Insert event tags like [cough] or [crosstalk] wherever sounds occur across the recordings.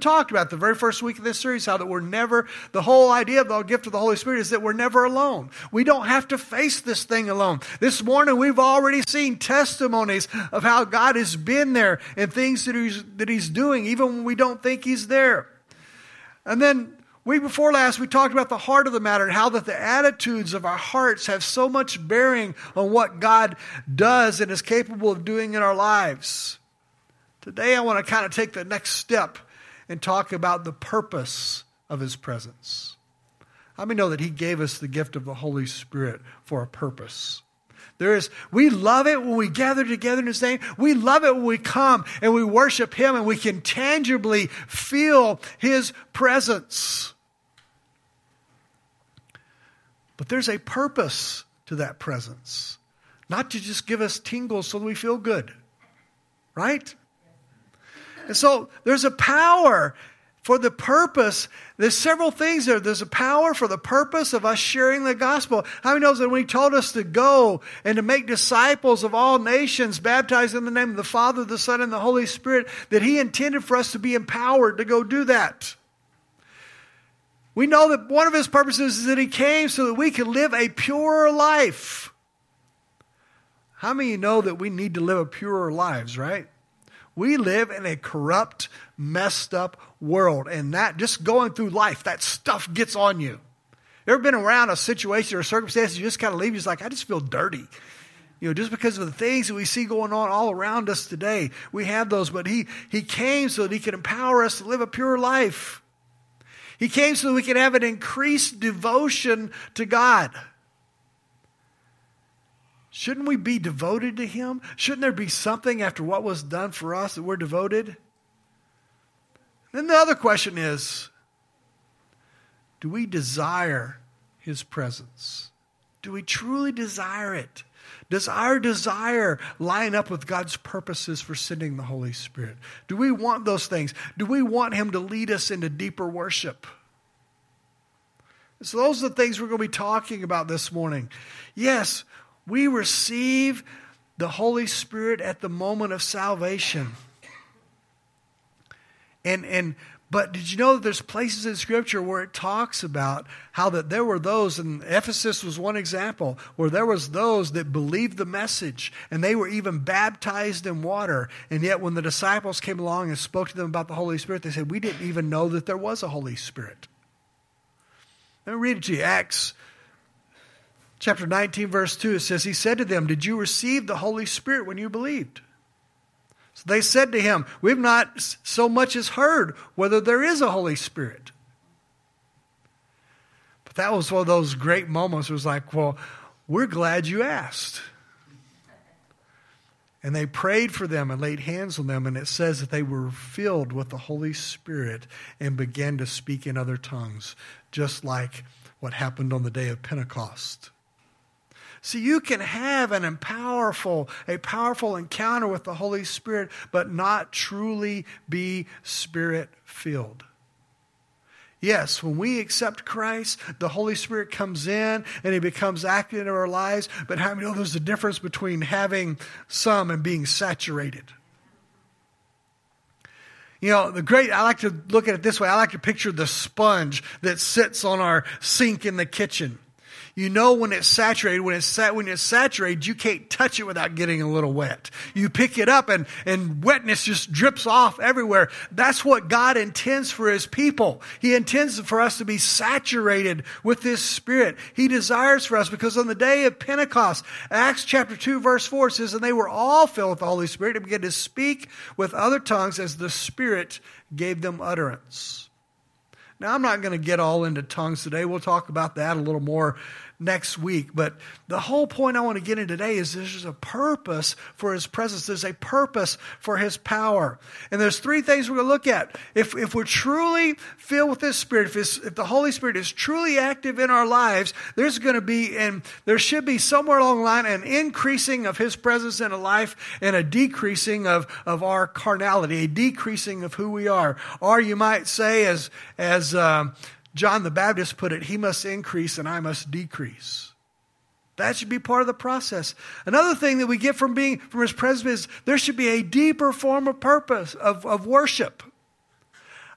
talked about the very first week of this series how that we're never, the whole idea of the gift of the Holy Spirit is that we're never alone. We don't have to face this thing alone. This morning we've already seen testimonies of how God has been there and things that he's, that he's doing, even when we don't think he's there. And then Week before last, we talked about the heart of the matter and how that the attitudes of our hearts have so much bearing on what God does and is capable of doing in our lives. Today, I want to kind of take the next step and talk about the purpose of His presence. Let me know that He gave us the gift of the Holy Spirit for a purpose? There is, we love it when we gather together in His name. We love it when we come and we worship Him and we can tangibly feel His presence. But there's a purpose to that presence, not to just give us tingles so that we feel good, right? And so there's a power for the purpose. There's several things there. There's a power for the purpose of us sharing the gospel. How many knows that when he told us to go and to make disciples of all nations, baptized in the name of the Father, the Son, and the Holy Spirit, that he intended for us to be empowered to go do that? We know that one of his purposes is that he came so that we could live a purer life. How many you know that we need to live a purer lives, right? We live in a corrupt, messed up world. And that just going through life, that stuff gets on you. Ever been around a situation or a circumstance you just kind of leave, you're like, I just feel dirty. You know, just because of the things that we see going on all around us today, we have those. But he, he came so that he could empower us to live a pure life. He came so that we could have an increased devotion to God. Shouldn't we be devoted to Him? Shouldn't there be something after what was done for us that we're devoted? Then the other question is do we desire His presence? Do we truly desire it? Does our desire line up with God's purposes for sending the Holy Spirit? Do we want those things? Do we want Him to lead us into deeper worship? So, those are the things we're going to be talking about this morning. Yes, we receive the Holy Spirit at the moment of salvation. And, and but did you know that there's places in Scripture where it talks about how that there were those, and Ephesus was one example, where there was those that believed the message, and they were even baptized in water. And yet when the disciples came along and spoke to them about the Holy Spirit, they said, We didn't even know that there was a Holy Spirit. Let me read it to you. Acts chapter 19, verse 2, it says, He said to them, Did you receive the Holy Spirit when you believed? So they said to him, We've not so much as heard whether there is a Holy Spirit. But that was one of those great moments. It was like, Well, we're glad you asked. And they prayed for them and laid hands on them, and it says that they were filled with the Holy Spirit and began to speak in other tongues, just like what happened on the day of Pentecost. So you can have an powerful, a powerful encounter with the Holy Spirit, but not truly be spirit filled. Yes, when we accept Christ, the Holy Spirit comes in and He becomes active in our lives. But how many know there's a difference between having some and being saturated? You know, the great, I like to look at it this way. I like to picture the sponge that sits on our sink in the kitchen. You know when it's saturated. When it's sat, when it's saturated, you can't touch it without getting a little wet. You pick it up and, and wetness just drips off everywhere. That's what God intends for his people. He intends for us to be saturated with this spirit. He desires for us because on the day of Pentecost, Acts chapter 2 verse 4 says, and they were all filled with the Holy Spirit and began to speak with other tongues as the Spirit gave them utterance. Now, I'm not going to get all into tongues today. We'll talk about that a little more next week. But the whole point I want to get in today is there's a purpose for his presence. There's a purpose for his power. And there's three things we're going to look at. If, if we're truly filled with this Spirit, if, if the Holy Spirit is truly active in our lives, there's going to be, and there should be somewhere along the line, an increasing of his presence in a life and a decreasing of, of our carnality, a decreasing of who we are. Or you might say, as, as, um, John the Baptist put it, he must increase and I must decrease. That should be part of the process. Another thing that we get from being from his presence is there should be a deeper form of purpose of, of worship.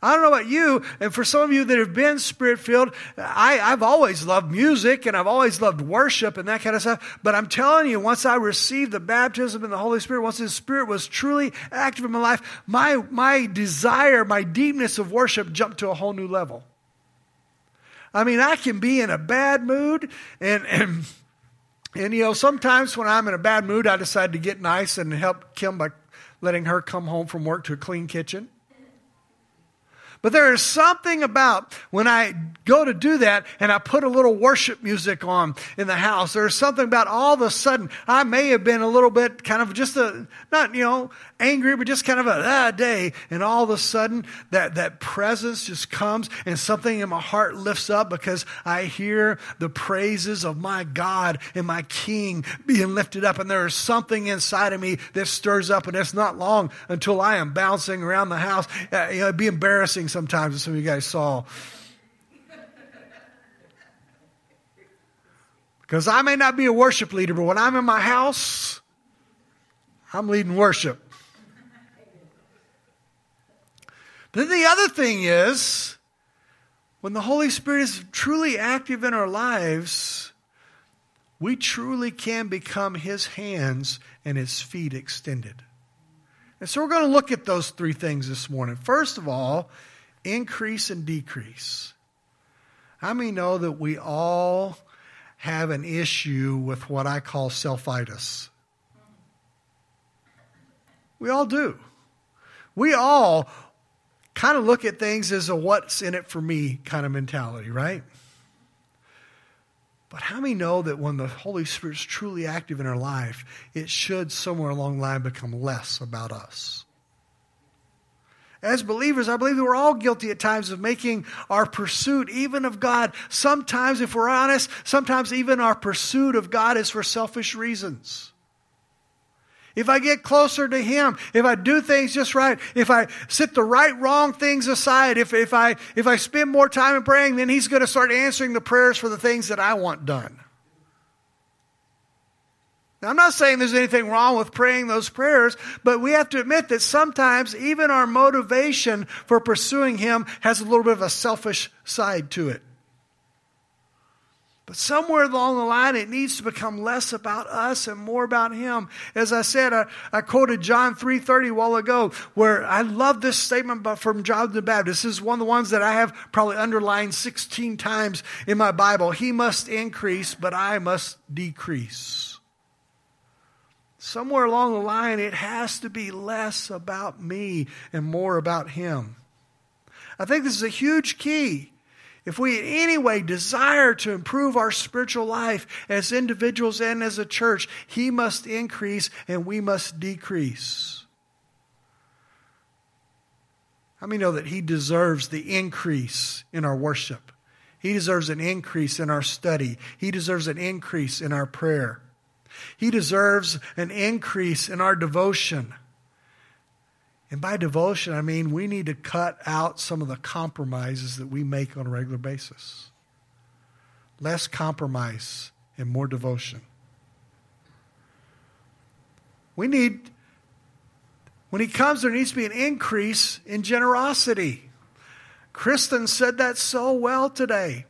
I don't know about you, and for some of you that have been spirit filled, I've always loved music and I've always loved worship and that kind of stuff. But I'm telling you, once I received the baptism in the Holy Spirit, once His Spirit was truly active in my life, my, my desire, my deepness of worship jumped to a whole new level. I mean, I can be in a bad mood and, and and you know, sometimes when I'm in a bad mood, I decide to get nice and help Kim by letting her come home from work to a clean kitchen. But there is something about when I go to do that and I put a little worship music on in the house, there's something about all of a sudden, I may have been a little bit kind of just a, not, you know, angry, but just kind of a ah, day. And all of a sudden, that, that presence just comes and something in my heart lifts up because I hear the praises of my God and my King being lifted up. And there is something inside of me that stirs up. And it's not long until I am bouncing around the house. Uh, you know, it'd be embarrassing sometimes, as some of you guys saw. Because I may not be a worship leader, but when I'm in my house, I'm leading worship. Then the other thing is, when the Holy Spirit is truly active in our lives, we truly can become His hands and His feet extended. And so we're going to look at those three things this morning. First of all, increase and decrease. How many know that we all have an issue with what I call selfitis? We all do. We all kind of look at things as a what's in it for me kind of mentality, right? But how many know that when the Holy Spirit's truly active in our life, it should somewhere along the line become less about us? As believers, I believe that we're all guilty at times of making our pursuit, even of God, sometimes, if we're honest, sometimes even our pursuit of God is for selfish reasons. If I get closer to Him, if I do things just right, if I set the right, wrong things aside, if, if, I, if I spend more time in praying, then He's going to start answering the prayers for the things that I want done. Now, I'm not saying there's anything wrong with praying those prayers, but we have to admit that sometimes even our motivation for pursuing Him has a little bit of a selfish side to it. But somewhere along the line, it needs to become less about us and more about Him. As I said, I, I quoted John 3.30 a while ago, where I love this statement from John the Baptist. This is one of the ones that I have probably underlined 16 times in my Bible. He must increase, but I must decrease. Somewhere along the line, it has to be less about me and more about Him. I think this is a huge key. If we in any way desire to improve our spiritual life as individuals and as a church, He must increase and we must decrease. How many know that He deserves the increase in our worship? He deserves an increase in our study. He deserves an increase in our prayer. He deserves an increase in our devotion. And by devotion, I mean we need to cut out some of the compromises that we make on a regular basis. Less compromise and more devotion. We need, when he comes, there needs to be an increase in generosity. Kristen said that so well today.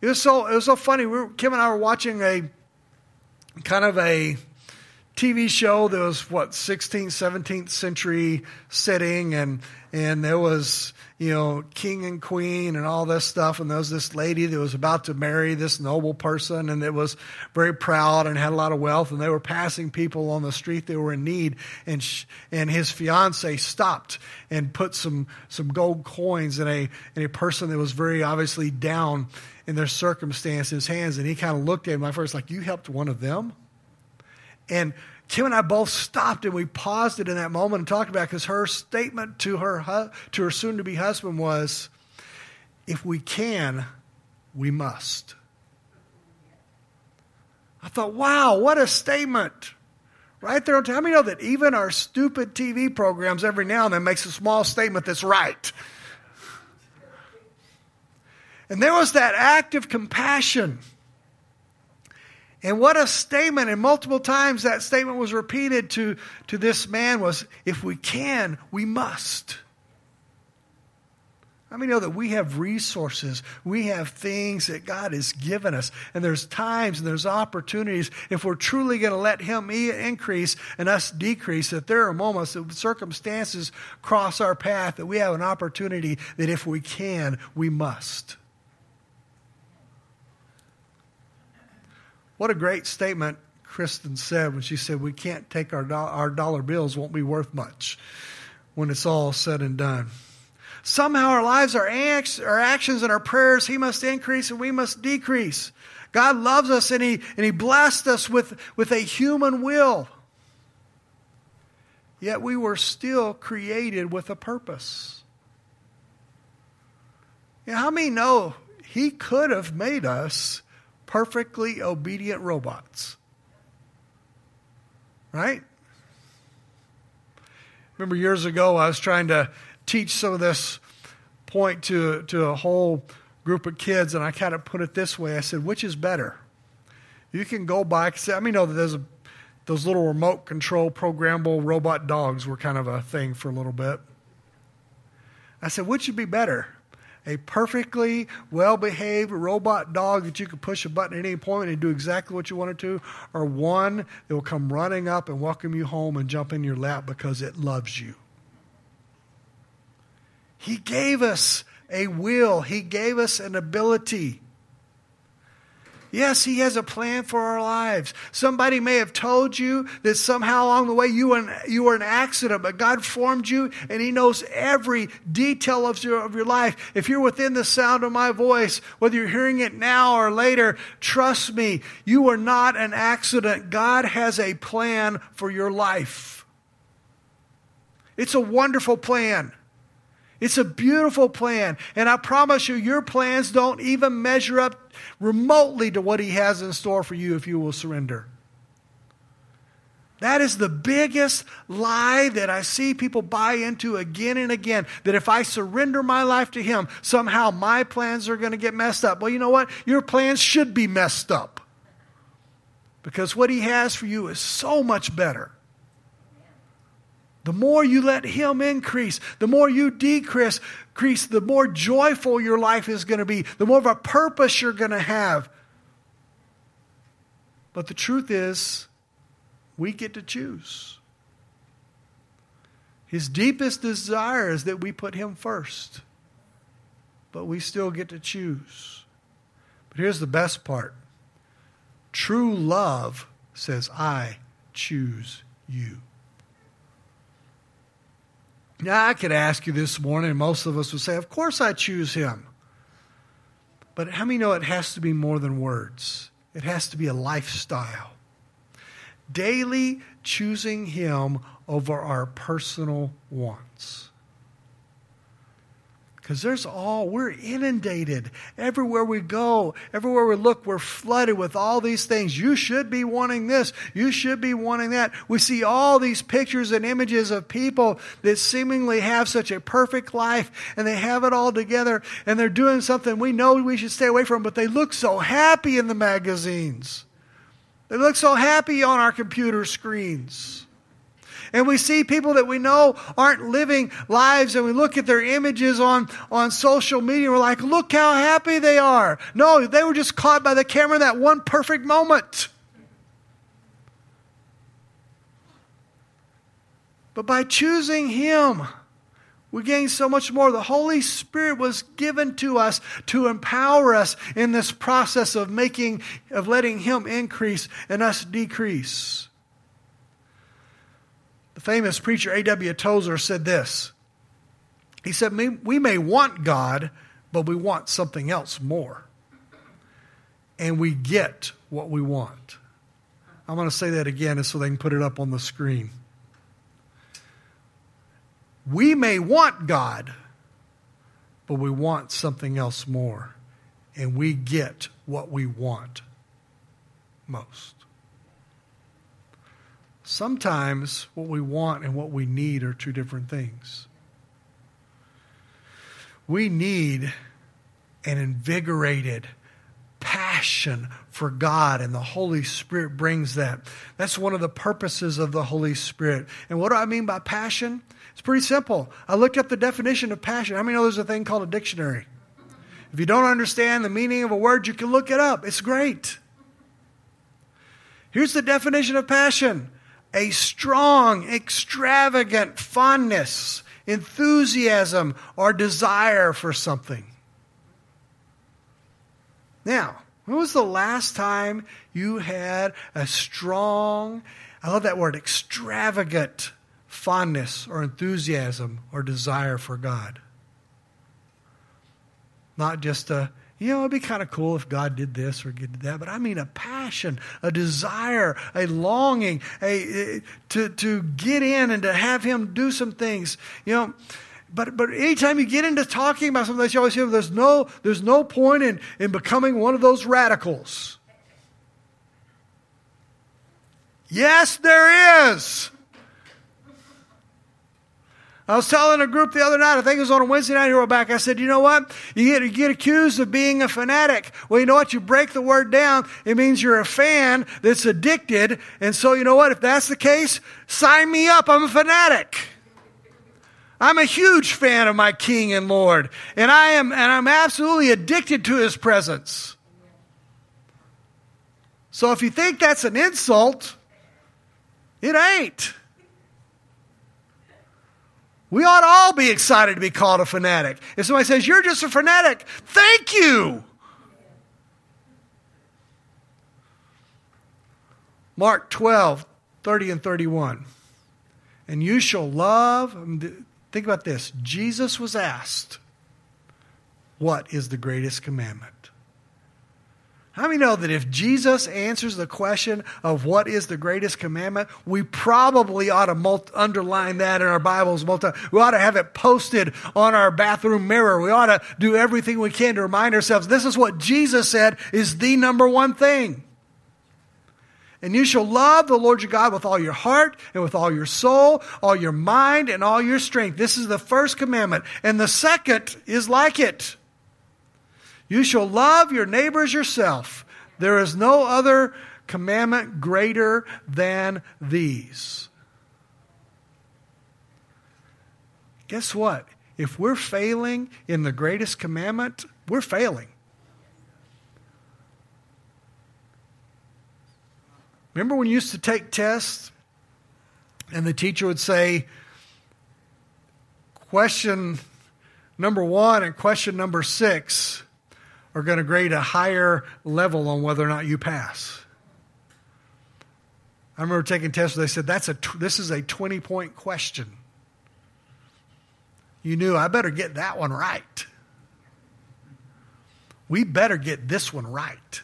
It was so, it was so funny. We were, Kim and I were watching a kind of a TV show that was what 16th, 17th century setting, and and there was you know king and queen and all this stuff, and there was this lady that was about to marry this noble person, and it was very proud and had a lot of wealth, and they were passing people on the street that were in need, and sh- and his fiance stopped and put some some gold coins in a in a person that was very obviously down in their circumstances hands, and he kind of looked at him. My first like, you helped one of them. And Kim and I both stopped and we paused it in that moment and talked about because her statement to her to her soon to be husband was, "If we can, we must." I thought, wow, what a statement! Right there on time. You know that even our stupid TV programs every now and then makes a small statement that's right. And there was that act of compassion and what a statement. And multiple times that statement was repeated to, to this man was, if we can, we must. I mean, know that we have resources. We have things that God has given us. And there's times and there's opportunities. If we're truly going to let Him increase and us decrease, that there are moments that circumstances cross our path that we have an opportunity that if we can, we must. What a great statement Kristen said when she said, We can't take our, do- our dollar bills, won't be worth much when it's all said and done. Somehow our lives, our, our actions, and our prayers, He must increase and we must decrease. God loves us and He, and he blessed us with, with a human will. Yet we were still created with a purpose. You know, how many know He could have made us perfectly obedient robots? Right? Remember years ago, I was trying to teach some of this point to, to a whole group of kids, and I kind of put it this way I said, which is better? You can go by, I mean, know there's a, those little remote control programmable robot dogs were kind of a thing for a little bit. I said, which would be better? A perfectly well behaved robot dog that you could push a button at any point and do exactly what you wanted to, or one that will come running up and welcome you home and jump in your lap because it loves you? He gave us a will, He gave us an ability. Yes, He has a plan for our lives. Somebody may have told you that somehow along the way you were, you were an accident, but God formed you and He knows every detail of your, of your life. If you're within the sound of my voice, whether you're hearing it now or later, trust me, you are not an accident. God has a plan for your life. It's a wonderful plan. It's a beautiful plan. And I promise you, your plans don't even measure up remotely to what He has in store for you if you will surrender. That is the biggest lie that I see people buy into again and again. That if I surrender my life to Him, somehow my plans are going to get messed up. Well, you know what? Your plans should be messed up. Because what He has for you is so much better. The more you let Him increase, the more you decrease, the more joyful your life is going to be, the more of a purpose you're going to have. But the truth is, we get to choose. His deepest desire is that we put Him first, but we still get to choose. But here's the best part true love says, I choose you. Now, I could ask you this morning, most of us would say, Of course I choose him. But how many know it has to be more than words? It has to be a lifestyle. Daily choosing him over our personal wants. Because there's all, we're inundated. Everywhere we go, everywhere we look, we're flooded with all these things. You should be wanting this. You should be wanting that. We see all these pictures and images of people that seemingly have such a perfect life and they have it all together and they're doing something we know we should stay away from, but they look so happy in the magazines. They look so happy on our computer screens. And we see people that we know aren't living lives and we look at their images on, on social media we're like, look how happy they are. No, they were just caught by the camera in that one perfect moment. But by choosing Him, we gain so much more. The Holy Spirit was given to us to empower us in this process of making, of letting Him increase and us decrease. The famous preacher A.W. Tozer said this. He said, We may want God, but we want something else more. And we get what we want. I'm going to say that again so they can put it up on the screen. We may want God, but we want something else more. And we get what we want most. Sometimes what we want and what we need are two different things. We need an invigorated, passion for God, and the Holy Spirit brings that. That's one of the purposes of the Holy Spirit. And what do I mean by passion? It's pretty simple. I looked up the definition of passion. How many know there's a thing called a dictionary? If you don't understand the meaning of a word, you can look it up. It's great. Here's the definition of passion a strong, extravagant fondness, enthusiasm, or desire for something. Now, when was the last time you had a strong, I love that word, extravagant fondness or enthusiasm or desire for God? Not just a, you know, it'd be kind of cool if God did this or did that, but I mean a passion, a desire, a longing, a, to, to get in and to have Him do some things. You know, but but anytime you get into talking about something, you always hear there's no there's no point in, in becoming one of those radicals. Yes, there is. I was telling a group the other night, I think it was on a Wednesday night here back, I said, you know what? You get, you get accused of being a fanatic. Well, you know what? You break the word down, it means you're a fan that's addicted. And so, you know what? If that's the case, sign me up. I'm a fanatic. I'm a huge fan of my King and Lord, and I am and I'm absolutely addicted to his presence. So if you think that's an insult, it ain't. We ought to all be excited to be called a fanatic. If somebody says, You're just a fanatic, thank you. Mark 12, 30 and 31. And you shall love, um, Think about this Jesus was asked, What is the greatest commandment? How many know that if Jesus answers the question of what is the greatest commandment, we probably ought to underline that in our Bibles. Multi- we ought to have it posted on our bathroom mirror. We ought to do everything we can to remind ourselves this is what Jesus said is the number one thing. And you shall love the Lord your God with all your heart and with all your soul, all your mind, and all your strength. This is the first commandment. And the second is like it. You shall love your neighbors yourself. There is no other commandment greater than these. Guess what? If we're failing in the greatest commandment, we're failing. Remember when you used to take tests and the teacher would say, question number one and question number six are going to grade a higher level on whether or not you pass. I remember taking tests where they said, That's a, this is a 20 point question. You knew, I better get that one right. We better get this one right.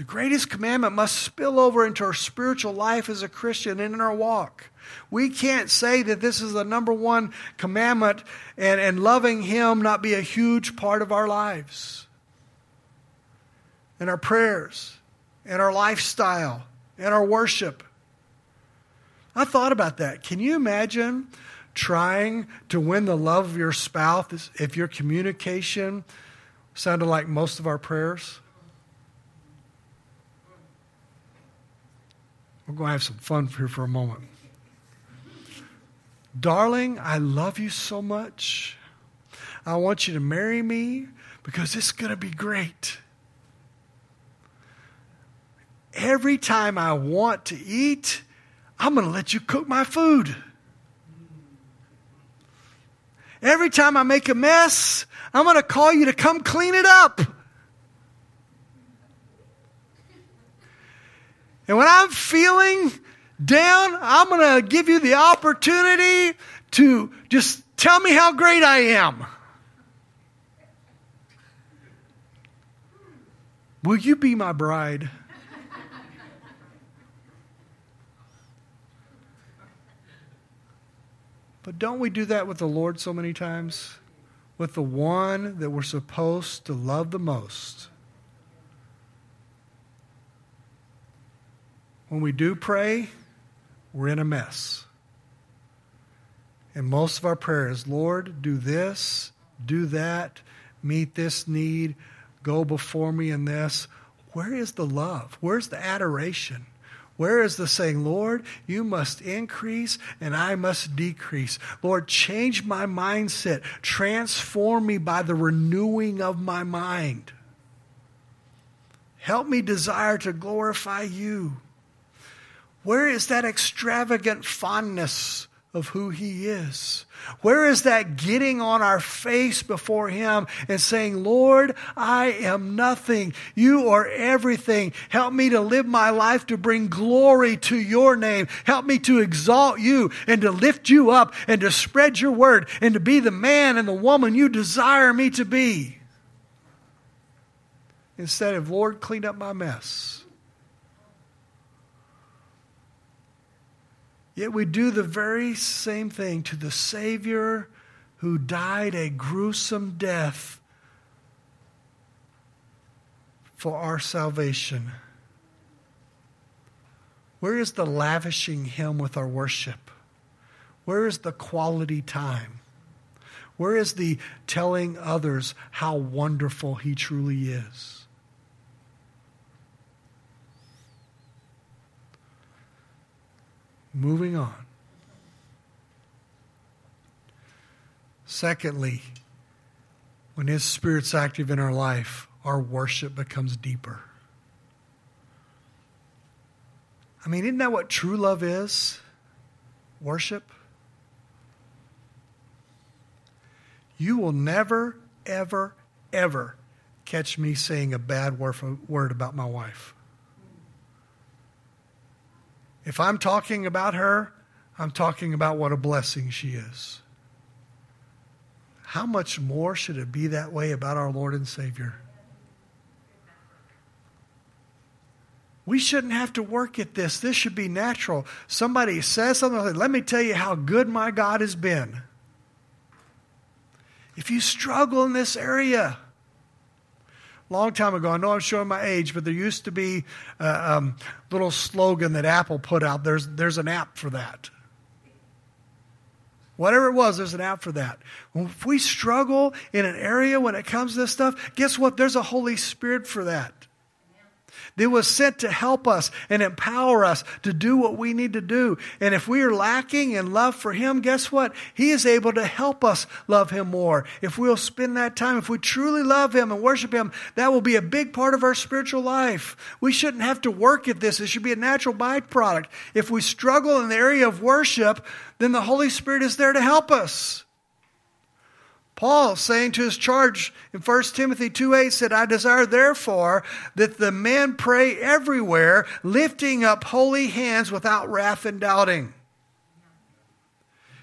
The greatest commandment must spill over into our spiritual life as a Christian and in our walk. We can't say that this is the number one commandment and, and loving Him not be a huge part of our lives and our prayers and our lifestyle and our worship. I thought about that. Can you imagine trying to win the love of your spouse if your communication sounded like most of our prayers? We're going to have some fun here for a moment. Darling, I love you so much. I want you to marry me because it's going to be great. Every time I want to eat, I'm going to let you cook my food. Every time I make a mess, I'm going to call you to come clean it up. And when I'm feeling down, I'm going to give you the opportunity to just tell me how great I am. Will you be my bride? But don't we do that with the Lord so many times? With the one that we're supposed to love the most. When we do pray, we're in a mess. And most of our prayer is, Lord, do this, do that, meet this need, go before me in this, where is the love? Where's the adoration? Where is the saying, Lord, you must increase and I must decrease? Lord, change my mindset. Transform me by the renewing of my mind. Help me desire to glorify you. Where is that extravagant fondness of who He is? Where is that getting on our face before Him and saying, Lord, I am nothing. You are everything. Help me to live my life to bring glory to your name. Help me to exalt you and to lift you up and to spread your word and to be the man and the woman you desire me to be. Instead of, Lord, clean up my mess. Yet we do the very same thing to the Savior who died a gruesome death for our salvation. Where is the lavishing Him with our worship? Where is the quality time? Where is the telling others how wonderful He truly is? Moving on. Secondly, when His Spirit's active in our life, our worship becomes deeper. I mean, isn't that what true love is? Worship. You will never, ever, ever catch me saying a bad word about my wife. If I'm talking about her, I'm talking about what a blessing she is. How much more should it be that way about our Lord and Savior? We shouldn't have to work at this. This should be natural. Somebody says something let me tell you how good my God has been. If you struggle in this area, long time ago. I know I'm showing my age, but there used to be a um, little slogan that Apple put out. There's, there's an app for that. Whatever it was, there's an app for that. If we struggle in an area when it comes to this stuff, guess what? There's a Holy Spirit for that that was sent to help us and empower us to do what we need to do. And if we are lacking in love for Him, guess what? He is able to help us love Him more. If we'll spend that time, if we truly love Him and worship Him, that will be a big part of our spiritual life. We shouldn't have to work at this. It should be a natural byproduct. If we struggle in the area of worship, then the Holy Spirit is there to help us. Paul, saying to his charge in 1 Timothy 2 8, said, I desire therefore that the men pray everywhere, lifting up holy hands without wrath and doubting.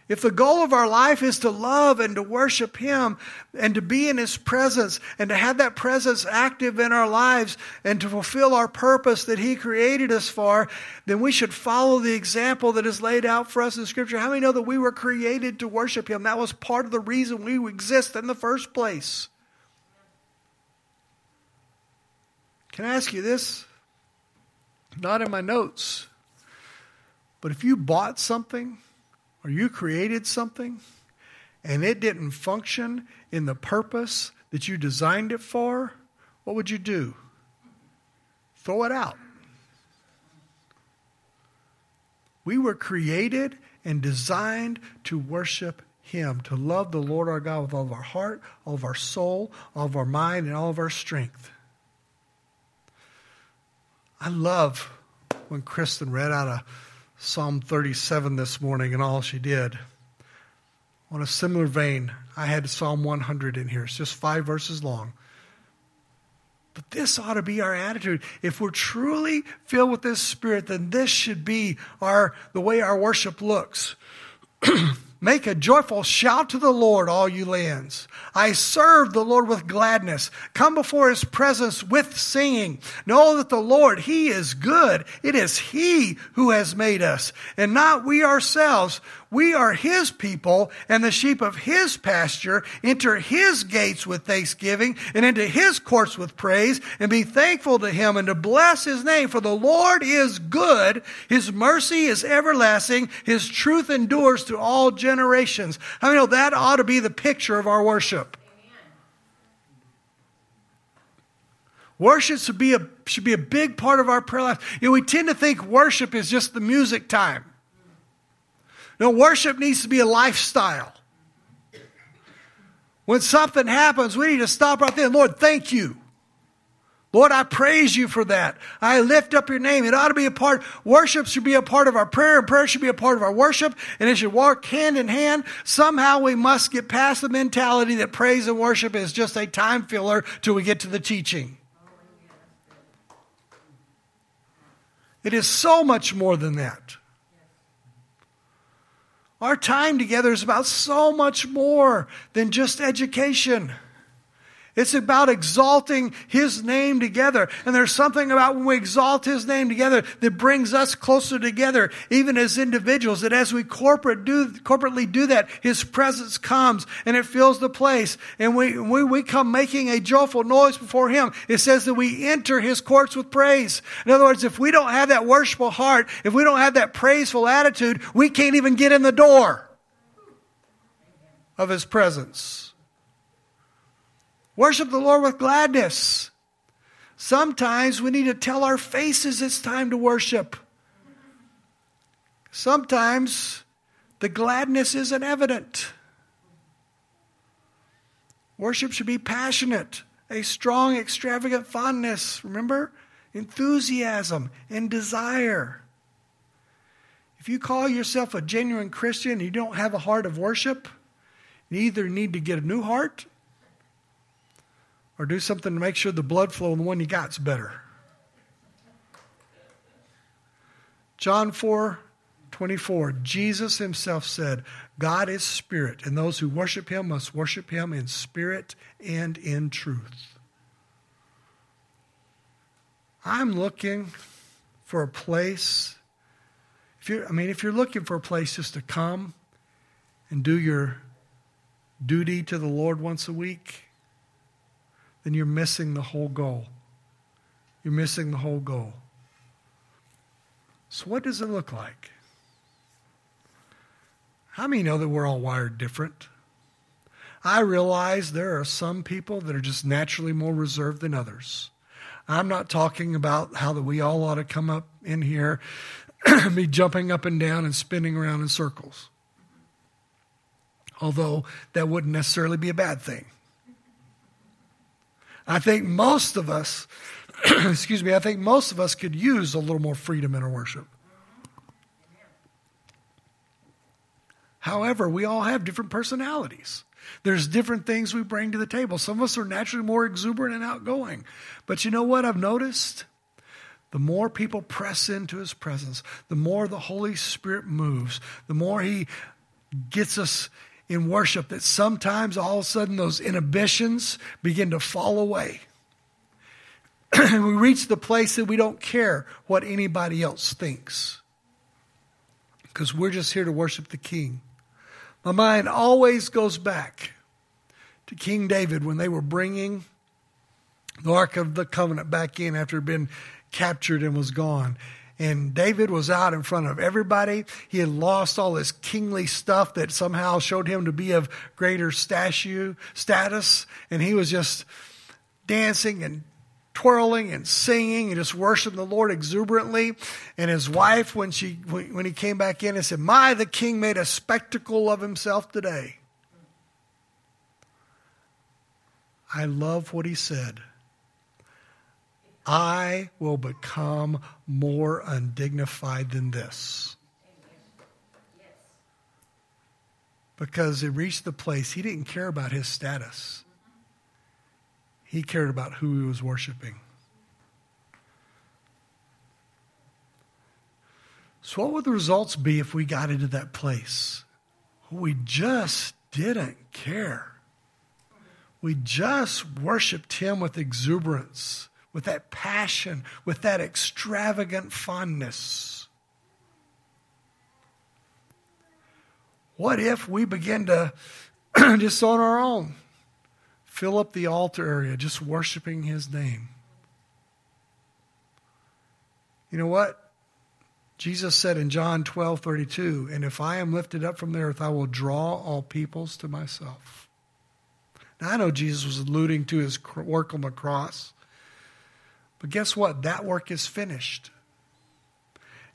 If the goal of our life is to love and to worship Him and to be in His presence and to have that presence active in our lives and to fulfill our purpose that He created us for, then we should follow the example that is laid out for us in Scripture. How many know that we were created to worship Him? That was part of the reason we exist in the first place. Can I ask you this? Not in my notes, but if you bought something, or you created something and it didn't function in the purpose that you designed it for, what would you do? Throw it out. We were created and designed to worship Him, to love the Lord our God with all of our heart, all of our soul, all of our mind, and all of our strength. I love when Kristen read out a Psalm 37 this morning and all she did. On a similar vein, I had Psalm 100 in here. It's just five verses long. But this ought to be our attitude. If we're truly filled with this spirit, then this should be our the way our worship looks. [clears throat] Make a joyful shout to the Lord, all you lands. I serve the Lord with gladness. Come before his presence with singing. Know that the Lord, he is good. It is he who has made us, and not we ourselves. We are his people and the sheep of his pasture. Enter his gates with thanksgiving and into his courts with praise and be thankful to him and to bless his name. For the Lord is good. His mercy is everlasting. His truth endures to all generations. I mean, that ought to be the picture of our worship. Worship should be a, should be a big part of our prayer life. You know, we tend to think worship is just the music time. No, worship needs to be a lifestyle. When something happens, we need to stop right there. Lord, thank you. Lord, I praise you for that. I lift up your name. It ought to be a part, worship should be a part of our prayer, and prayer should be a part of our worship, and it should walk hand in hand. Somehow we must get past the mentality that praise and worship is just a time filler till we get to the teaching. It is so much more than that. Our time together is about so much more than just education. It's about exalting His name together. And there's something about when we exalt His name together that brings us closer together, even as individuals, that as we corporate do, corporately do that, His presence comes and it fills the place. And we, we, we come making a joyful noise before Him. It says that we enter His courts with praise. In other words, if we don't have that worshipful heart, if we don't have that praiseful attitude, we can't even get in the door of His presence. Worship the Lord with gladness. Sometimes we need to tell our faces it's time to worship. Sometimes the gladness isn't evident. Worship should be passionate, a strong, extravagant fondness. Remember? Enthusiasm and desire. If you call yourself a genuine Christian and you don't have a heart of worship, you either need to get a new heart or do something to make sure the blood flow in the one you got's better. John 4 24, Jesus himself said, God is spirit, and those who worship him must worship him in spirit and in truth. I'm looking for a place. If you're, I mean, if you're looking for a place just to come and do your duty to the Lord once a week, then you're missing the whole goal. You're missing the whole goal. So, what does it look like? How many know that we're all wired different? I realize there are some people that are just naturally more reserved than others. I'm not talking about how that we all ought to come up in here, [clears throat] be jumping up and down and spinning around in circles. Although that wouldn't necessarily be a bad thing. I think most of us, [clears throat] excuse me, I think most of us could use a little more freedom in our worship. However, we all have different personalities. There's different things we bring to the table. Some of us are naturally more exuberant and outgoing. But you know what I've noticed? The more people press into his presence, the more the Holy Spirit moves, the more he gets us in worship that sometimes all of a sudden those inhibitions begin to fall away. [clears throat] and we reach the place that we don't care what anybody else thinks because we're just here to worship the King. My mind always goes back to King David when they were bringing the Ark of the Covenant back in after it had been captured and was gone. And David was out in front of everybody. He had lost all his kingly stuff that somehow showed him to be of greater statue, status. And he was just dancing and twirling and singing and just worshiping the Lord exuberantly. And his wife, when she when he came back in, and said, "My, the king made a spectacle of himself today." I love what he said. I will become more undignified than this. Because it reached the place he didn't care about his status. He cared about who he was worshiping. So, what would the results be if we got into that place? We just didn't care. We just worshiped him with exuberance with that passion, with that extravagant fondness. What if we begin to, [clears throat] just on our own, fill up the altar area just worshiping His name? You know what? Jesus said in John 12 32, and if I am lifted up from the earth, I will draw all peoples to myself. Now, I know Jesus was alluding to his work on the cross, But guess what? That work is finished.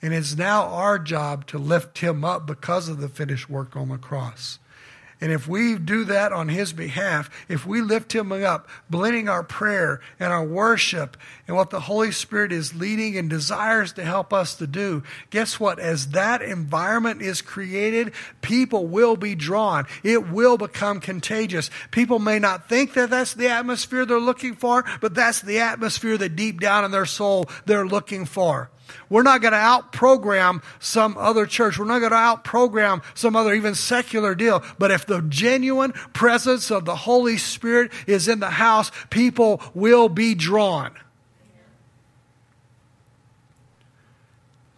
And it's now our job to lift him up because of the finished work on the cross. And if we do that on his behalf, if we lift him up, blending our prayer and our worship and what the Holy Spirit is leading and desires to help us to do, guess what? As that environment is created, people will be drawn. It will become contagious. People may not think that that's the atmosphere they're looking for, but that's the atmosphere that deep down in their soul they're looking for. We're not going to out program some other church. We're not going to out program some other even secular deal. But if the genuine presence of the Holy Spirit is in the house, people will be drawn.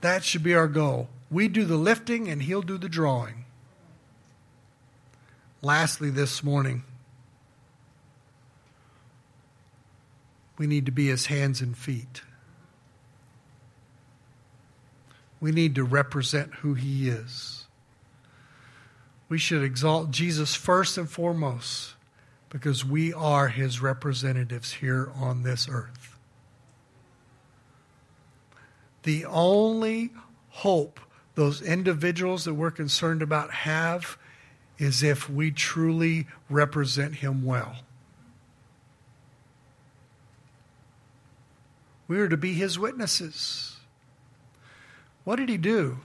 That should be our goal. We do the lifting and He'll do the drawing. Lastly, this morning, we need to be His hands and feet. We need to represent who he is. We should exalt Jesus first and foremost because we are his representatives here on this earth. The only hope those individuals that we're concerned about have is if we truly represent him well. We are to be his witnesses. What did he do?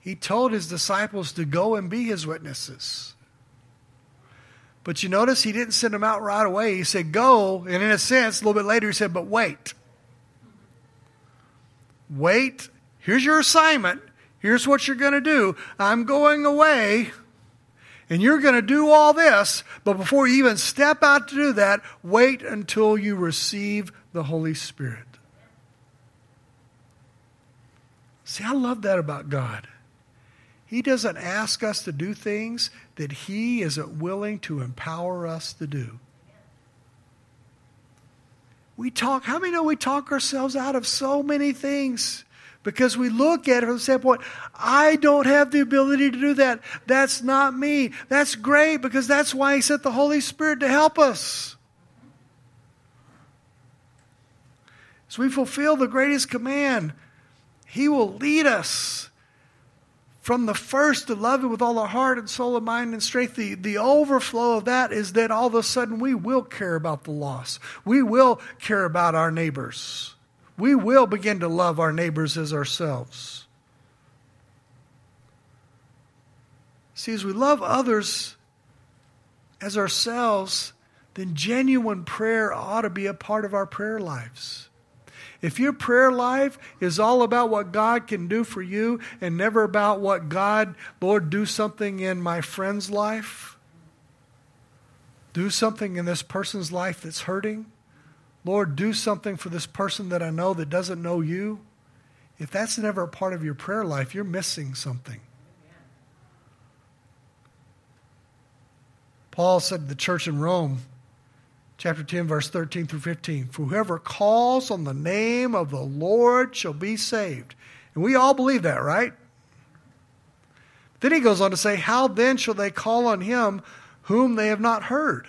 He told his disciples to go and be his witnesses. But you notice he didn't send them out right away. He said, Go. And in a sense, a little bit later, he said, But wait. Wait. Here's your assignment. Here's what you're going to do. I'm going away, and you're going to do all this. But before you even step out to do that, wait until you receive the Holy Spirit. See, I love that about God. He doesn't ask us to do things that He isn't willing to empower us to do. We talk, how many know we talk ourselves out of so many things? Because we look at it from the standpoint, I don't have the ability to do that. That's not me. That's great because that's why He sent the Holy Spirit to help us. So we fulfill the greatest command, he will lead us from the first to love Him with all our heart and soul and mind and strength. The, the overflow of that is that all of a sudden we will care about the lost. We will care about our neighbors. We will begin to love our neighbors as ourselves. See, as we love others as ourselves, then genuine prayer ought to be a part of our prayer lives. If your prayer life is all about what God can do for you and never about what God, Lord, do something in my friend's life, do something in this person's life that's hurting, Lord, do something for this person that I know that doesn't know you. If that's never a part of your prayer life, you're missing something. Paul said to the church in Rome, chapter 10, verse 13 through 15. For whoever calls on the name of the Lord shall be saved. And we all believe that, right? Then he goes on to say, How then shall they call on him whom they have not heard?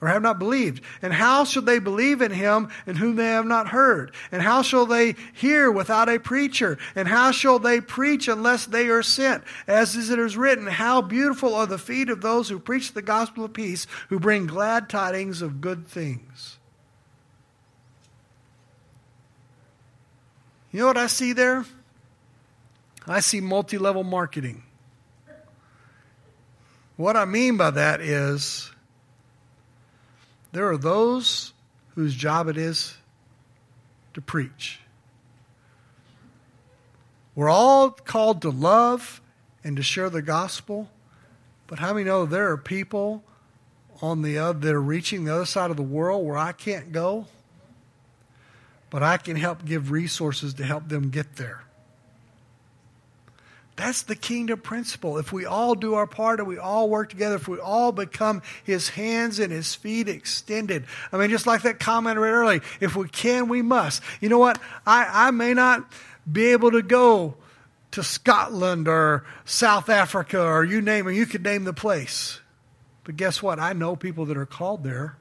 Or have not believed? And how shall they believe in him in whom they have not heard? And how shall they hear without a preacher? And how shall they preach unless they are sent? As it is written, How beautiful are the feet of those who preach the gospel of peace, who bring glad tidings of good things. You know what I see there? I see multi level marketing. What I mean by that is there are those whose job it is to preach. We're all called to love and to share the gospel, but how many know there are people on the other that are reaching the other side of the world where I can't go, but I can help give resources to help them get there. That's the kingdom principle. If we all do our part and we all work together, if we all become his hands and his feet extended. I mean, just like that comment read earlier, if we can, we must. You know what? I, I may not be able to go to Scotland or South Africa or you name it, you could name the place. But guess what? I know people that are called there.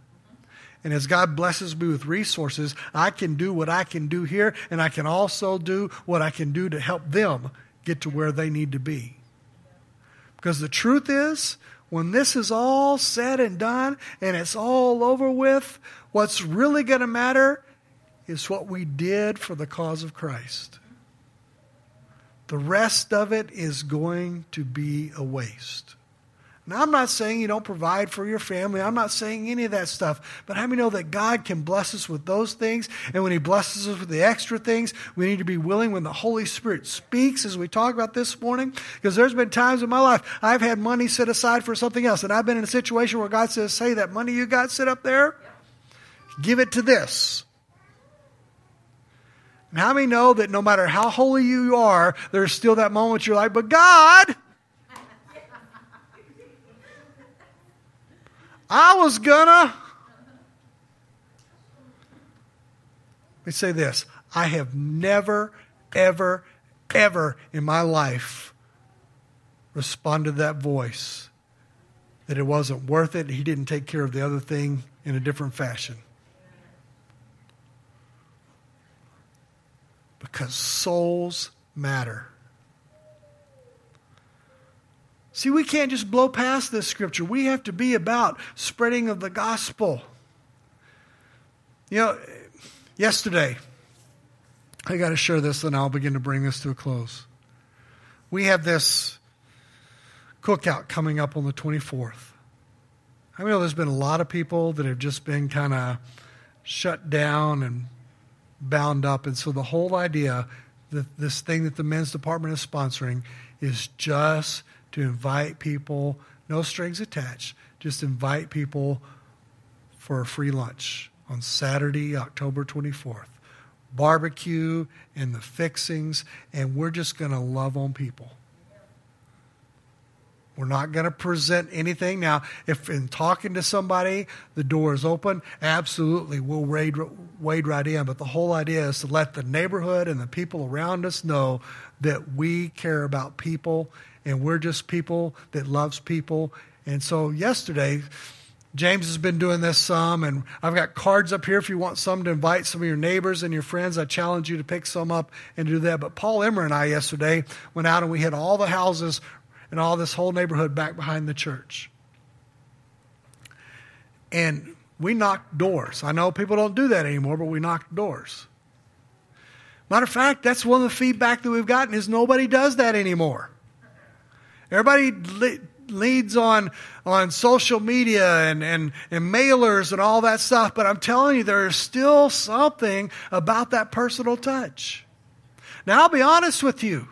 And as God blesses me with resources, I can do what I can do here, and I can also do what I can do to help them get to where they need to be. Because the truth is, when this is all said and done and it's all over with, what's really going to matter is what we did for the cause of Christ. The rest of it is going to be a waste. Now, I'm not saying you don't provide for your family. I'm not saying any of that stuff. But how many know that God can bless us with those things? And when He blesses us with the extra things, we need to be willing when the Holy Spirit speaks, as we talk about this morning. Because there's been times in my life I've had money set aside for something else. And I've been in a situation where God says, Hey, that money you got set up there, give it to this. And how many know that no matter how holy you are, there's still that moment you're like, But God, I was gonna. Let me say this I have never, ever, ever in my life responded to that voice that it wasn't worth it. He didn't take care of the other thing in a different fashion. Because souls matter. See, we can't just blow past this scripture. We have to be about spreading of the gospel. You know, yesterday, I got to share this and I'll begin to bring this to a close. We have this cookout coming up on the 24th. I know there's been a lot of people that have just been kind of shut down and bound up. And so the whole idea that this thing that the men's department is sponsoring is just to invite people, no strings attached, just invite people for a free lunch on Saturday, October 24th. Barbecue and the fixings, and we're just going to love on people. We're not going to present anything. Now, if in talking to somebody, the door is open, absolutely, we'll wade, wade right in. But the whole idea is to let the neighborhood and the people around us know that we care about people and we're just people that loves people. And so yesterday, James has been doing this some, and I've got cards up here if you want some to invite some of your neighbors and your friends. I challenge you to pick some up and do that. But Paul Emmer and I yesterday went out and we hit all the houses and all this whole neighborhood back behind the church. And we knocked doors. I know people don't do that anymore, but we knocked doors. Matter of fact, that's one of the feedback that we've gotten is nobody does that anymore. Everybody le- leads on, on social media and, and, and mailers and all that stuff, but I'm telling you, there is still something about that personal touch. Now, I'll be honest with you,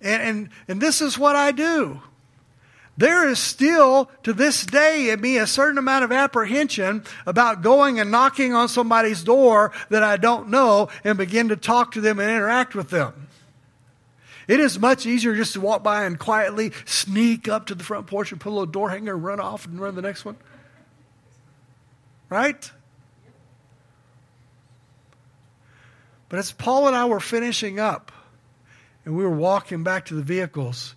and, and, and this is what I do. There is still, to this day, in me a certain amount of apprehension about going and knocking on somebody's door that I don't know and begin to talk to them and interact with them. It is much easier just to walk by and quietly sneak up to the front porch and put a little door hanger and run off and run the next one. Right? But as Paul and I were finishing up and we were walking back to the vehicles,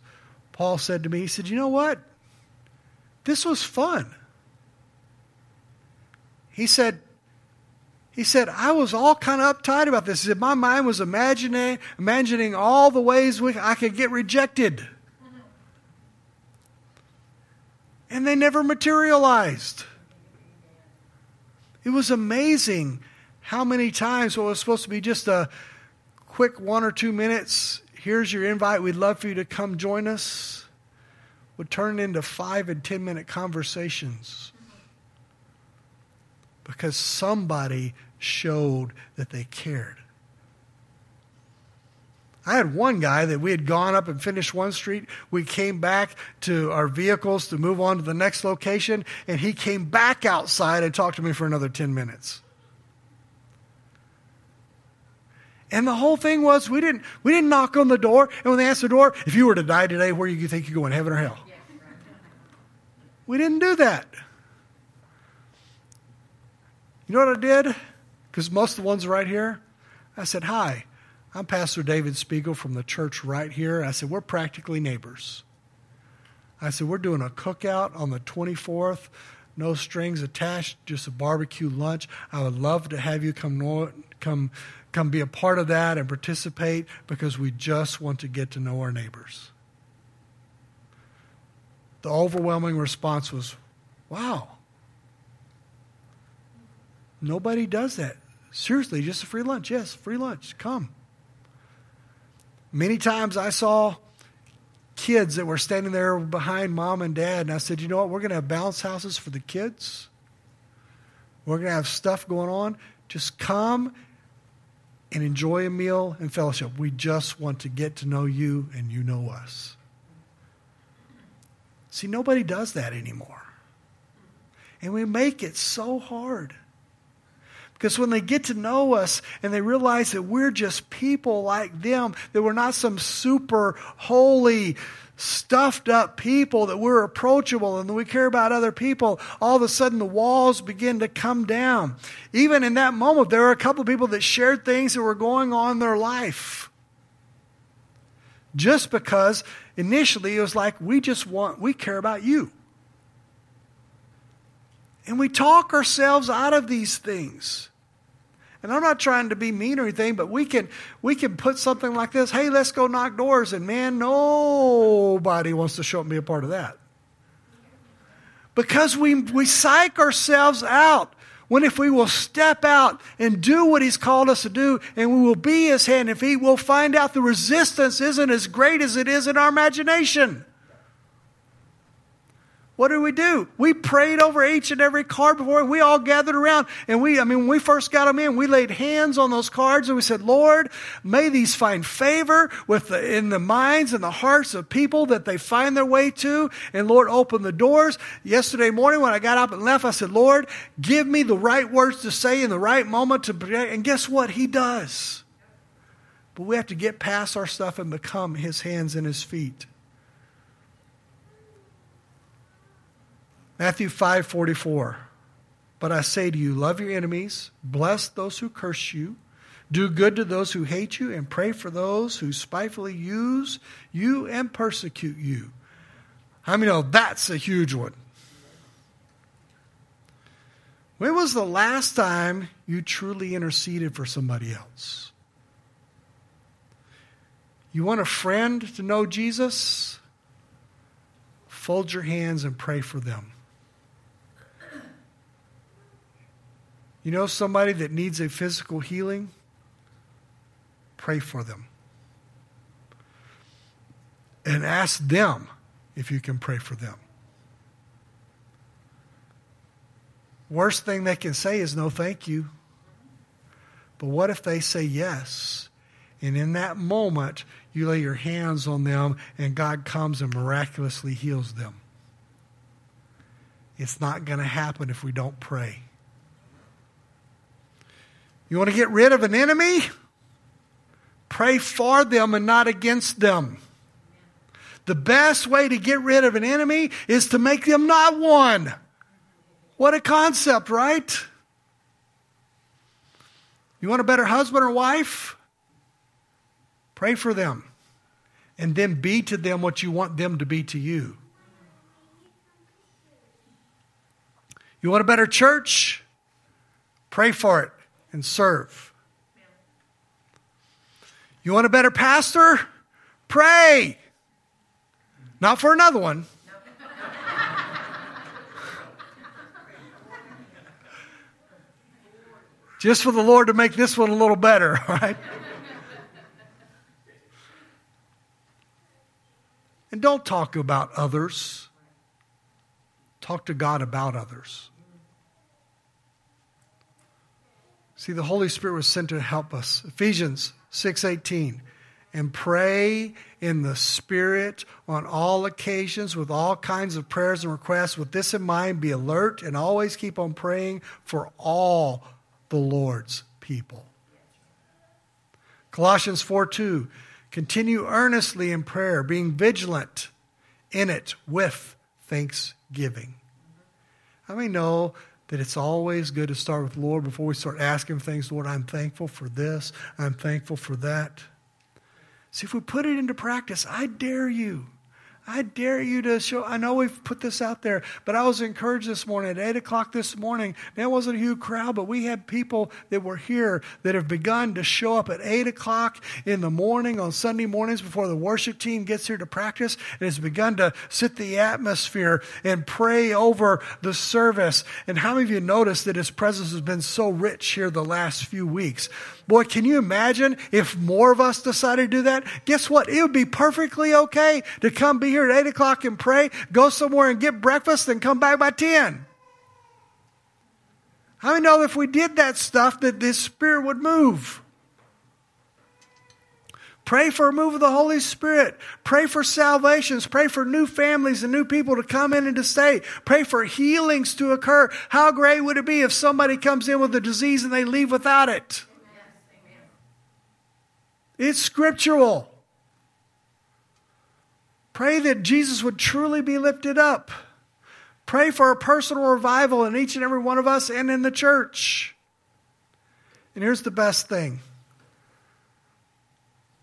Paul said to me, he said, You know what? This was fun. He said, he said, I was all kind of uptight about this. He said, my mind was imagining, imagining all the ways we, I could get rejected. And they never materialized. It was amazing how many times what was supposed to be just a quick one or two minutes, here's your invite, we'd love for you to come join us, would turn into five and ten minute conversations because somebody showed that they cared. I had one guy that we had gone up and finished one street. We came back to our vehicles to move on to the next location, and he came back outside and talked to me for another 10 minutes. And the whole thing was we didn't we didn't knock on the door, and when they answered the door, if you were to die today, where do you think you're going, heaven or hell? We didn't do that. You know what I did? Because most of the ones right here, I said, Hi, I'm Pastor David Spiegel from the church right here. I said, We're practically neighbors. I said, We're doing a cookout on the 24th. no strings attached, just a barbecue lunch. I would love to have you come come come be a part of that and participate because we just want to get to know our neighbors. The overwhelming response was, "Wow. Nobody does that. Seriously, just a free lunch. Yes, free lunch. Come." Many times I saw kids that were standing there behind mom and dad, and I said, You know what? We're going to have bounce houses for the kids. We're going to have stuff going on. Just come and enjoy a meal and fellowship. We just want to get to know you and you know us. See, nobody does that anymore. And we make it so hard. Because when they get to know us and they realize that we're just people like them, that we're not some super holy, stuffed up people, that we're approachable and that we care about other people, all of a sudden the walls begin to come down. Even in that moment, there were a couple of people that shared things that were going on in their life. Just because initially it was like, we just want, we care about you. And we talk ourselves out of these things. And I'm not trying to be mean or anything, but we can we can put something like this, hey, let's go knock doors, and man, nobody wants to show up and be a part of that. Because we we psych ourselves out. When if we will step out and do what He's called us to do, and we will be His hand and feet, we'll find out the resistance isn't as great as it is in our imagination. What did we do? We prayed over each and every card before we all gathered around. And we, I mean, when we first got them in, we laid hands on those cards and we said, Lord, may these find favor with the, in the minds and the hearts of people that they find their way to. And Lord, open the doors. Yesterday morning when I got up and left, I said, Lord, give me the right words to say in the right moment to pray. And guess what? He does. But we have to get past our stuff and become his hands and his feet. Matthew 5:44. But I say to you, love your enemies, bless those who curse you, do good to those who hate you, and pray for those who spitefully use you and persecute you. How many know that's a huge one? When was the last time you truly interceded for somebody else? You want a friend to know Jesus? Fold your hands and pray for them. You know somebody that needs a physical healing? Pray for them. And ask them if you can pray for them. Worst thing they can say is no thank you. But what if they say yes? And in that moment, you lay your hands on them and God comes and miraculously heals them. It's not going to happen if we don't pray. You want to get rid of an enemy? Pray for them and not against them. The best way to get rid of an enemy is to make them not one. What a concept, right? You want a better husband or wife? Pray for them. And then be to them what you want them to be to you. You want a better church? Pray for it and serve. You want a better pastor? Pray. Not for another one. Just for the Lord to make this one a little better, [laughs] right? And don't talk about others. Talk to God about others. See, the Holy Spirit was sent to help us. Ephesians 6:18. And pray in the Spirit on all occasions with all kinds of prayers and requests. With this in mind, be alert and always keep on praying for all the Lord's people. Colossians 4 2. Continue earnestly in prayer, being vigilant in it with thanksgiving. How many know that it's always good to start with Lord before we start asking things. Lord, I'm thankful for this. I'm thankful for that. See, if we put it into practice, I dare you. I dare you to show. I know we've put this out there, but I was encouraged this morning at 8 o'clock this morning. There wasn't a huge crowd, but we had people that were here that have begun to show up at 8 o'clock in the morning on Sunday mornings before the worship team gets here to practice and has begun to sit the atmosphere and pray over the service. And how many of you noticed that his presence has been so rich here the last few weeks? Boy, can you imagine if more of us decided to do that? Guess what? It would be perfectly okay to come be here at 8 o'clock and pray, go somewhere and get breakfast, and come back by 10. How many know if we did that stuff that this Spirit would move? Pray for a move of the Holy Spirit. Pray for salvations. Pray for new families and new people to come in and to stay. Pray for healings to occur. How great would it be if somebody comes in with a disease and they leave without it? It's scriptural. Pray that Jesus would truly be lifted up. Pray for a personal revival in each and every one of us and in the church. And here's the best thing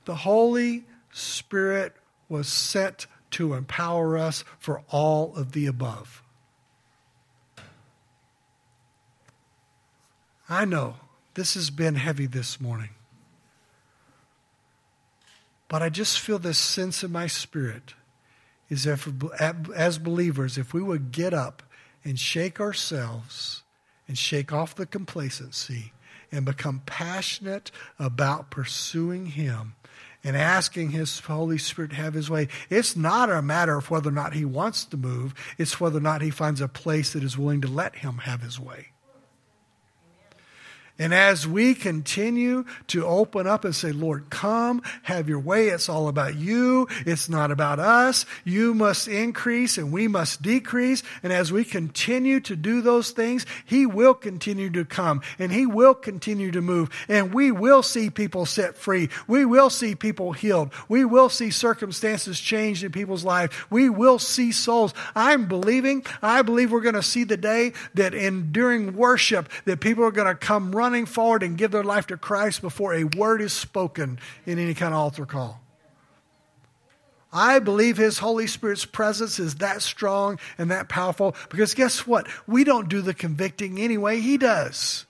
the Holy Spirit was sent to empower us for all of the above. I know this has been heavy this morning. But I just feel this sense in my spirit is if, as believers, if we would get up and shake ourselves and shake off the complacency and become passionate about pursuing Him and asking His Holy Spirit to have His way, it's not a matter of whether or not He wants to move, it's whether or not He finds a place that is willing to let Him have His way. And as we continue to open up and say, Lord, come, have your way. It's all about you. It's not about us. You must increase and we must decrease. And as we continue to do those things, He will continue to come and He will continue to move. And we will see people set free. We will see people healed. We will see circumstances changed in people's lives. We will see souls. I'm believing, I believe we're going to see the day that in during worship that people are going to come running running forward and give their life to Christ before a word is spoken in any kind of altar call. I believe His Holy Spirit's presence is that strong and that powerful because guess what? We don't do the convicting anyway, He does.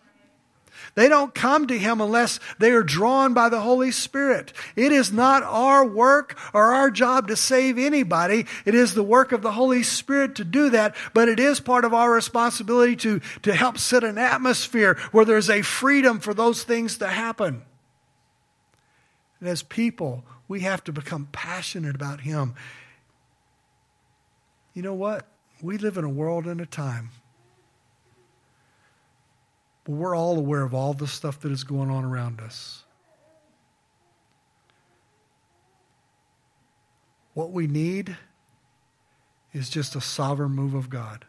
They don't come to Him unless they are drawn by the Holy Spirit. It is not our work or our job to save anybody. It is the work of the Holy Spirit to do that, but it is part of our responsibility to, to help set an atmosphere where there's a freedom for those things to happen. And as people, we have to become passionate about Him. You know what? We live in a world and a time but we're all aware of all the stuff that is going on around us. What we need is just a sovereign move of God.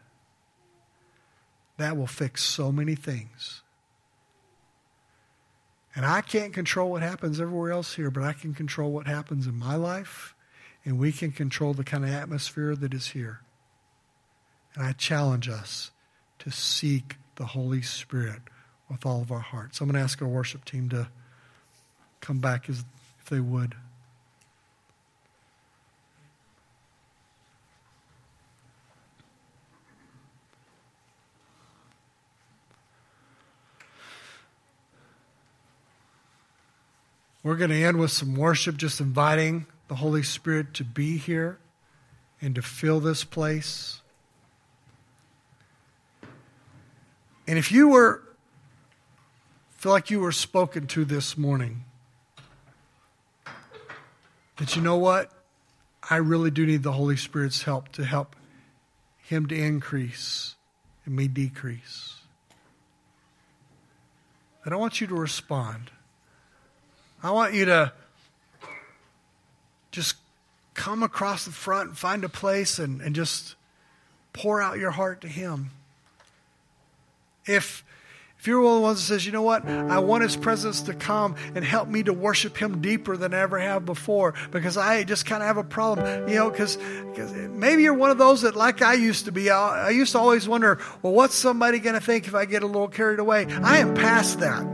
That will fix so many things. And I can't control what happens everywhere else here, but I can control what happens in my life, and we can control the kind of atmosphere that is here. And I challenge us to seek the Holy Spirit with all of our hearts. I'm going to ask our worship team to come back as, if they would. We're going to end with some worship, just inviting the Holy Spirit to be here and to fill this place. And if you were feel like you were spoken to this morning, that you know what? I really do need the Holy Spirit's help to help Him to increase and me decrease. And I want you to respond. I want you to just come across the front and find a place and, and just pour out your heart to Him. If if you're one of the ones that says, you know what, I want His presence to come and help me to worship Him deeper than I ever have before because I just kind of have a problem, you know, because maybe you're one of those that, like I used to be, I, I used to always wonder, well, what's somebody going to think if I get a little carried away? I am past that.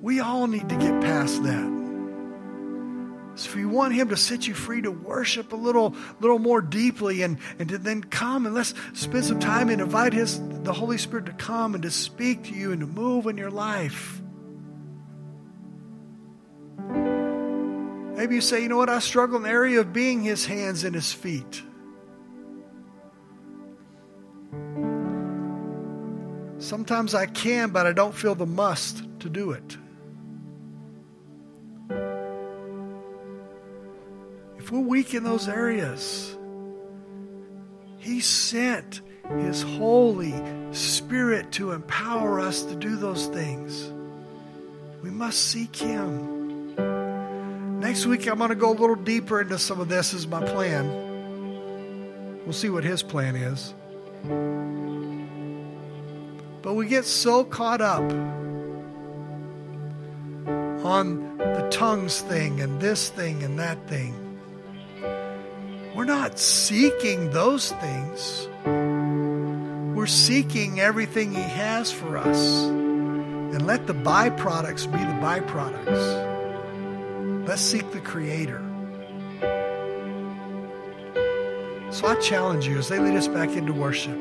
We all need to get past that. So if you want him to set you free to worship a little, little more deeply and, and to then come and let's spend some time and invite his the Holy Spirit to come and to speak to you and to move in your life. Maybe you say, you know what, I struggle in the area of being his hands and his feet. Sometimes I can, but I don't feel the must to do it. We're weak in those areas, He sent His Holy Spirit to empower us to do those things. We must seek Him. Next week, I'm going to go a little deeper into some of this, is my plan. We'll see what His plan is. But we get so caught up on the tongues thing and this thing and that thing. We're not seeking those things. We're seeking everything He has for us. And let the byproducts be the byproducts. Let's seek the Creator. So I challenge you as they lead us back into worship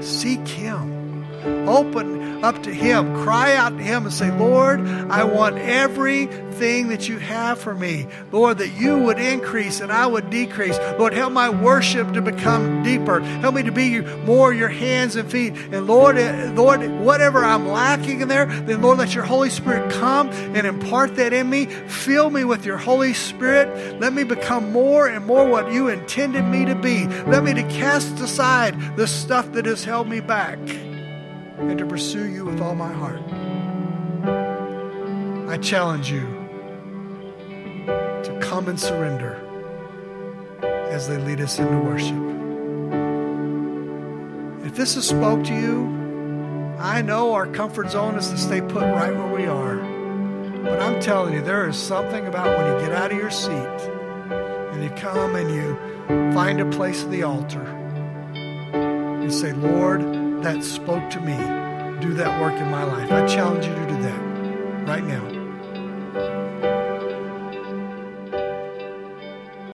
seek Him. Open up to Him. Cry out to Him and say, Lord, I want everything that you have for me. Lord, that you would increase and I would decrease. Lord, help my worship to become deeper. Help me to be more your hands and feet. And Lord, eh, Lord, whatever I'm lacking in there, then Lord, let your Holy Spirit come and impart that in me. Fill me with your Holy Spirit. Let me become more and more what you intended me to be. Let me to cast aside the stuff that has held me back and to pursue you with all my heart. I challenge you to come and surrender as they lead us into worship. If this has spoke to you, I know our comfort zone is to stay put right where we are. But I'm telling you, there is something about when you get out of your seat and you come and you find a place at the altar. You say, Lord, that spoke to me. Do that work in my life. I challenge you to do that right now.